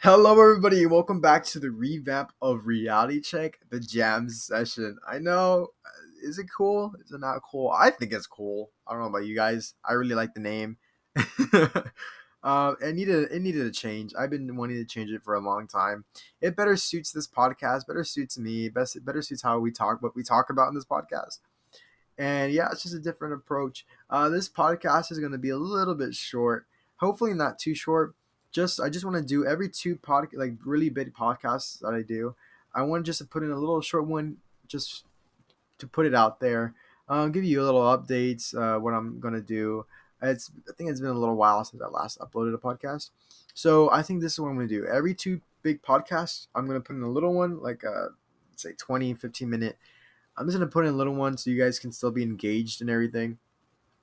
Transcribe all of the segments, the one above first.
Hello, everybody. Welcome back to the revamp of Reality Check, the jam session. I know, uh, is it cool? Is it not cool? I think it's cool. I don't know about you guys. I really like the name. um, it needed it needed a change. I've been wanting to change it for a long time. It better suits this podcast. Better suits me. Best better suits how we talk. What we talk about in this podcast. And yeah, it's just a different approach. Uh, this podcast is going to be a little bit short. Hopefully, not too short just I just want to do every two pod like really big podcasts that I do. I want just to put in a little short one just to put it out there. Uh, give you a little updates uh, what I'm gonna do. It's I think it's been a little while since I last uploaded a podcast, so I think this is what I'm gonna do. Every two big podcasts, I'm gonna put in a little one like a uh, say 20, 15 minute. I'm just gonna put in a little one so you guys can still be engaged and everything.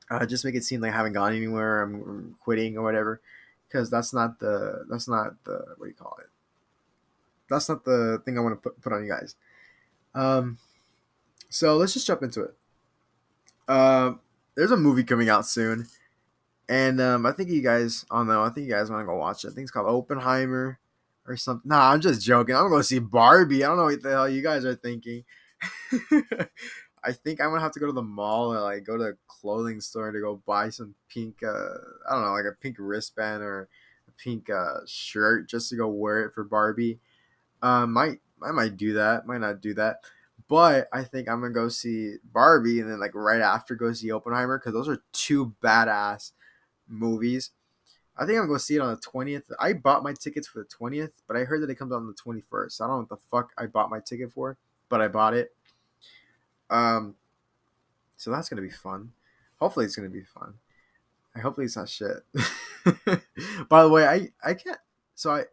Uh, just make it seem like I haven't gone anywhere. I'm, I'm quitting or whatever because that's not the that's not the what do you call it? That's not the thing I want to put put on you guys. Um, so let's just jump into it. Uh, there's a movie coming out soon, and um, I think you guys, I don't know, I think you guys want to go watch it. I think it's called Oppenheimer or something. Nah, I'm just joking. I'm gonna go see Barbie. I don't know what the hell you guys are thinking. I think I'm gonna have to go to the mall and like go to a clothing store to go buy some pink, uh, I don't know, like a pink wristband or a pink uh, shirt just to go wear it for Barbie. Uh, might I might do that, might not do that, but I think I'm gonna go see Barbie and then like right after go see Oppenheimer because those are two badass movies. I think I'm gonna see it on the twentieth. I bought my tickets for the twentieth, but I heard that it comes out on the twenty first. I don't know what the fuck I bought my ticket for, but I bought it. Um, so that's gonna be fun. Hopefully, it's gonna be fun. I hopefully it's not shit. By the way, I I can't. So I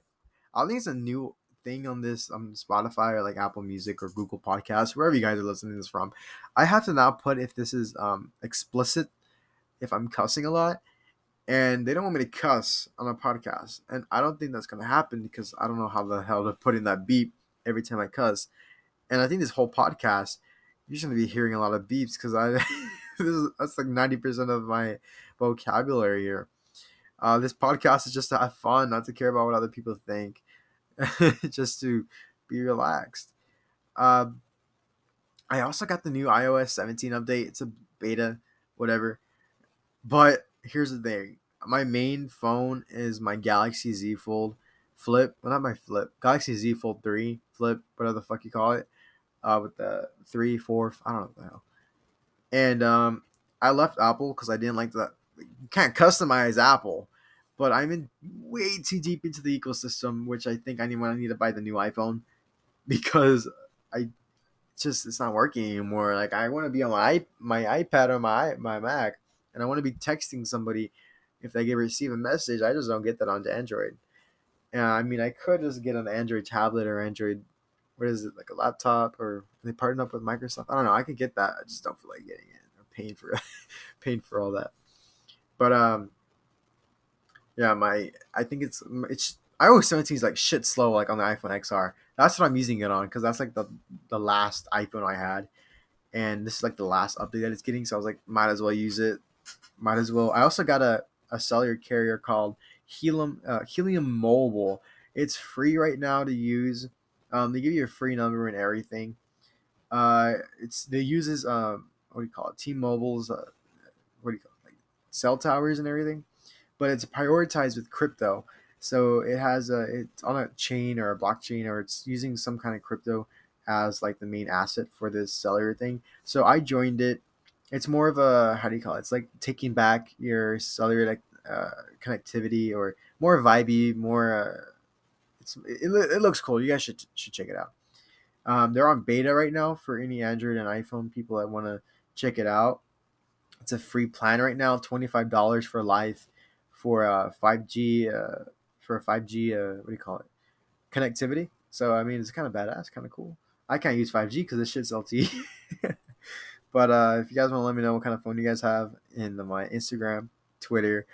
I think it's a new thing on this um Spotify or like Apple Music or Google Podcasts, wherever you guys are listening to this from. I have to now put if this is um explicit, if I'm cussing a lot, and they don't want me to cuss on a podcast, and I don't think that's gonna happen because I don't know how the hell to put in that beep every time I cuss, and I think this whole podcast you're to be hearing a lot of beeps because I this is, that's like ninety percent of my vocabulary here. Uh, this podcast is just to have fun, not to care about what other people think, just to be relaxed. Uh, I also got the new iOS 17 update. It's a beta, whatever. But here's the thing: my main phone is my Galaxy Z Fold Flip. Well, not my Flip. Galaxy Z Fold 3 Flip, whatever the fuck you call it uh, with the three, four, I don't know what the hell. And um, I left Apple because I didn't like that. Can't customize Apple, but I'm in way too deep into the ecosystem, which I think I need when I need to buy the new iPhone because I just it's not working anymore. Like I want to be on my my iPad or my my Mac, and I want to be texting somebody if they get receive a message. I just don't get that onto Android. And I mean, I could just get an Android tablet or Android what is it like a laptop or they partnered up with Microsoft? I don't know. I could get that. I just don't feel like getting it or paying for paying for all that. But um, yeah, my I think it's it's iOS 17 is like shit slow like on the iPhone XR. That's what I'm using it on because that's like the the last iPhone I had, and this is like the last update that it's getting. So I was like, might as well use it. Might as well. I also got a a cellular carrier called Helium uh, Helium Mobile. It's free right now to use um, they give you a free number and everything. Uh, it's they uses um, what do you call it? T-Mobile's uh, what do you call it? Like cell towers and everything, but it's prioritized with crypto. So it has a it's on a chain or a blockchain or it's using some kind of crypto as like the main asset for this cellular thing. So I joined it. It's more of a how do you call it? It's like taking back your cellular uh, connectivity or more vibey, more uh, it's it, it looks cool. You guys should should check it out. Um, they're on beta right now for any Android and iPhone people that want to check it out. It's a free plan right now, twenty five dollars for life for uh five G uh for a five G uh what do you call it connectivity. So I mean it's kind of badass, kind of cool. I can't use five G because this shit's LTE. but uh, if you guys want to let me know what kind of phone you guys have in the, my Instagram, Twitter,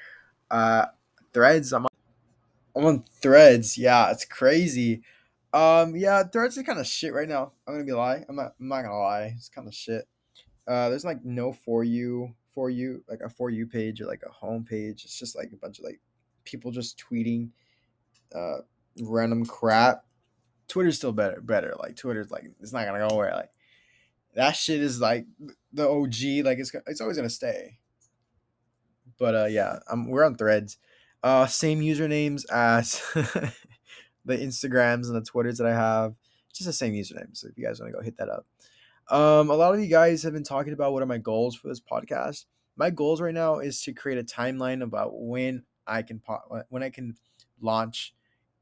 uh, Threads, I'm I'm on Threads. Yeah, it's crazy. Um, yeah, Threads is kind of shit right now. I'm gonna be lie. I'm not. I'm not gonna lie. It's kind of shit. Uh, there's like no for you for you like a for you page or like a home page. It's just like a bunch of like people just tweeting. Uh, random crap. Twitter's still better. Better. Like Twitter's like it's not gonna go away. Like that shit is like the OG. Like it's it's always gonna stay. But uh, yeah, I'm we're on Threads. Uh, same usernames as the Instagrams and the Twitters that I have. Just the same username. So if you guys want to go hit that up. Um, a lot of you guys have been talking about what are my goals for this podcast. My goals right now is to create a timeline about when I can po- when I can launch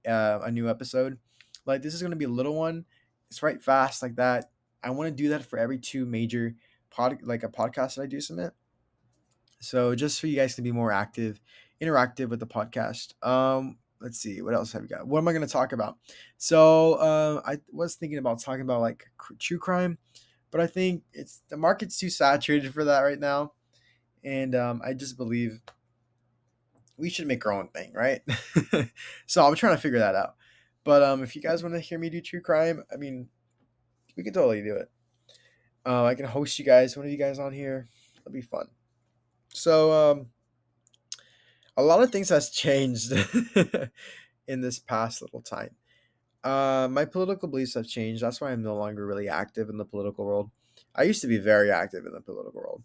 uh, a new episode. Like this is gonna be a little one. It's right fast like that. I want to do that for every two major pod like a podcast that I do submit. So just for you guys to be more active, interactive with the podcast. Um, let's see what else have we got. What am I going to talk about? So uh, I was thinking about talking about like true crime, but I think it's the market's too saturated for that right now, and um, I just believe we should make our own thing, right? so I'm trying to figure that out. But um, if you guys want to hear me do true crime, I mean, we can totally do it. Uh, I can host you guys, one of you guys on here. It'll be fun. So um, a lot of things has changed in this past little time. Uh, my political beliefs have changed. That's why I'm no longer really active in the political world. I used to be very active in the political world.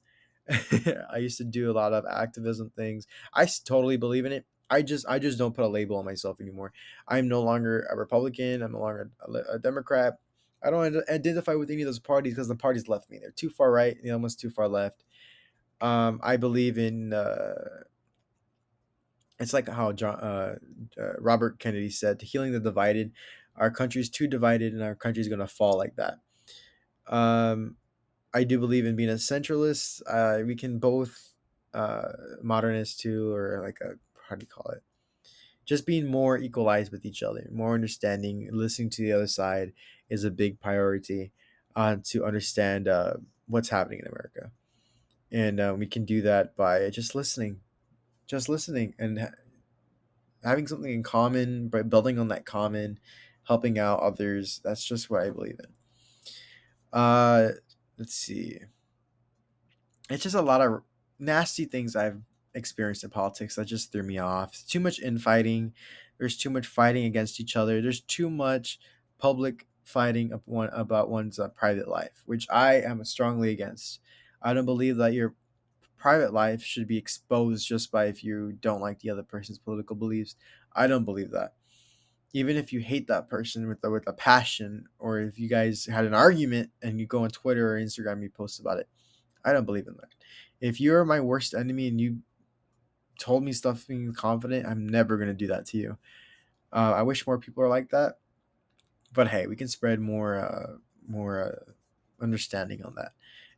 I used to do a lot of activism things. I totally believe in it. I just I just don't put a label on myself anymore. I'm no longer a Republican. I'm no longer a, a Democrat. I don't identify with any of those parties because the parties left me. They're too far right, know, almost too far left. Um, I believe in. Uh, it's like how John, uh, uh, Robert Kennedy said, "To "Healing the divided." Our country's too divided, and our country's gonna fall like that. Um, I do believe in being a centralist. Uh, we can both uh, modernist too, or like a how do you call it? Just being more equalized with each other, more understanding, listening to the other side is a big priority uh, to understand uh, what's happening in America, and uh, we can do that by just listening, just listening and ha- having something in common, by building on that common, helping out others. That's just what I believe in. Uh, let's see. It's just a lot of nasty things I've experienced in politics that just threw me off. too much infighting. There's too much fighting against each other. There's too much public fighting one, about one's uh, private life, which I am strongly against. I don't believe that your private life should be exposed just by if you don't like the other person's political beliefs. I don't believe that even if you hate that person with a, with a passion, or if you guys had an argument and you go on Twitter or Instagram, you post about it. I don't believe in that. If you're my worst enemy and you told me stuff being confident, I'm never gonna do that to you. Uh, I wish more people are like that, but hey, we can spread more uh, more uh, understanding on that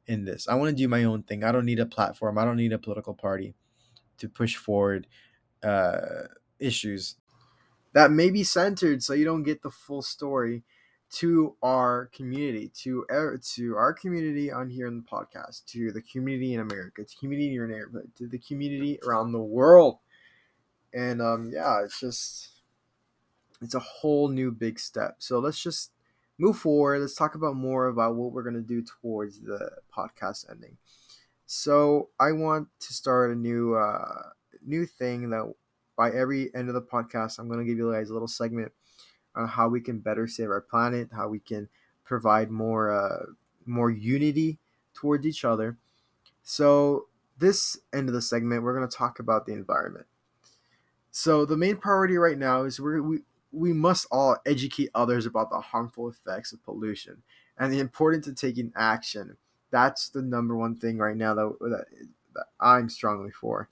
in this. I want to do my own thing. I don't need a platform. I don't need a political party to push forward uh, issues that may be centered so you don't get the full story to our community, to to our community on here in the podcast, to the community in America, to community in your neighborhood, to the community around the world. And um, yeah, it's just it's a whole new big step. So let's just move forward. Let's talk about more about what we're gonna do towards the podcast ending. So I want to start a new uh, new thing that by every end of the podcast, I'm going to give you guys a little segment on how we can better save our planet, how we can provide more uh, more unity towards each other. So this end of the segment, we're going to talk about the environment. So the main priority right now is we're we we must all educate others about the harmful effects of pollution and the importance of taking action. That's the number one thing right now that, that, that I'm strongly for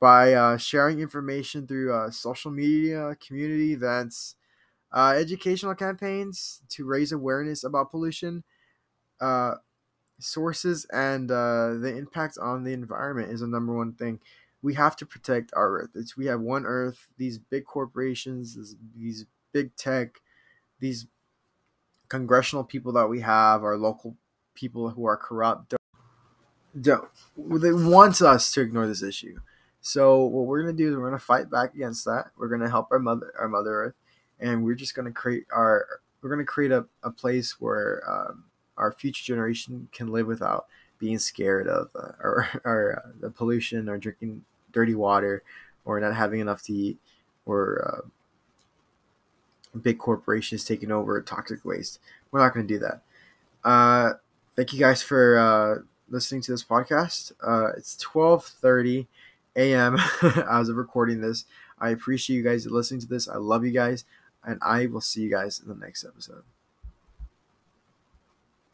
by uh, sharing information through uh, social media, community events, uh, educational campaigns to raise awareness about pollution uh, sources and uh, the impact on the environment is the number one thing. We have to protect our earth. It's we have one earth. These big corporations, these, big tech, these congressional people that we have, our local people who are corrupt, don't, don't they want us to ignore this issue so what we're gonna do is we're gonna fight back against that. We're gonna help our mother, our Mother Earth, and we're just gonna create our. We're gonna create a, a place where um, our future generation can live without being scared of uh, or, or uh, the pollution or drinking dirty water or not having enough to eat or uh, big corporations taking over toxic waste. We're not going to do that. Uh, thank you guys for uh, listening to this podcast. Uh, it's twelve thirty a.m. as of recording this. I appreciate you guys listening to this. I love you guys, and I will see you guys in the next episode.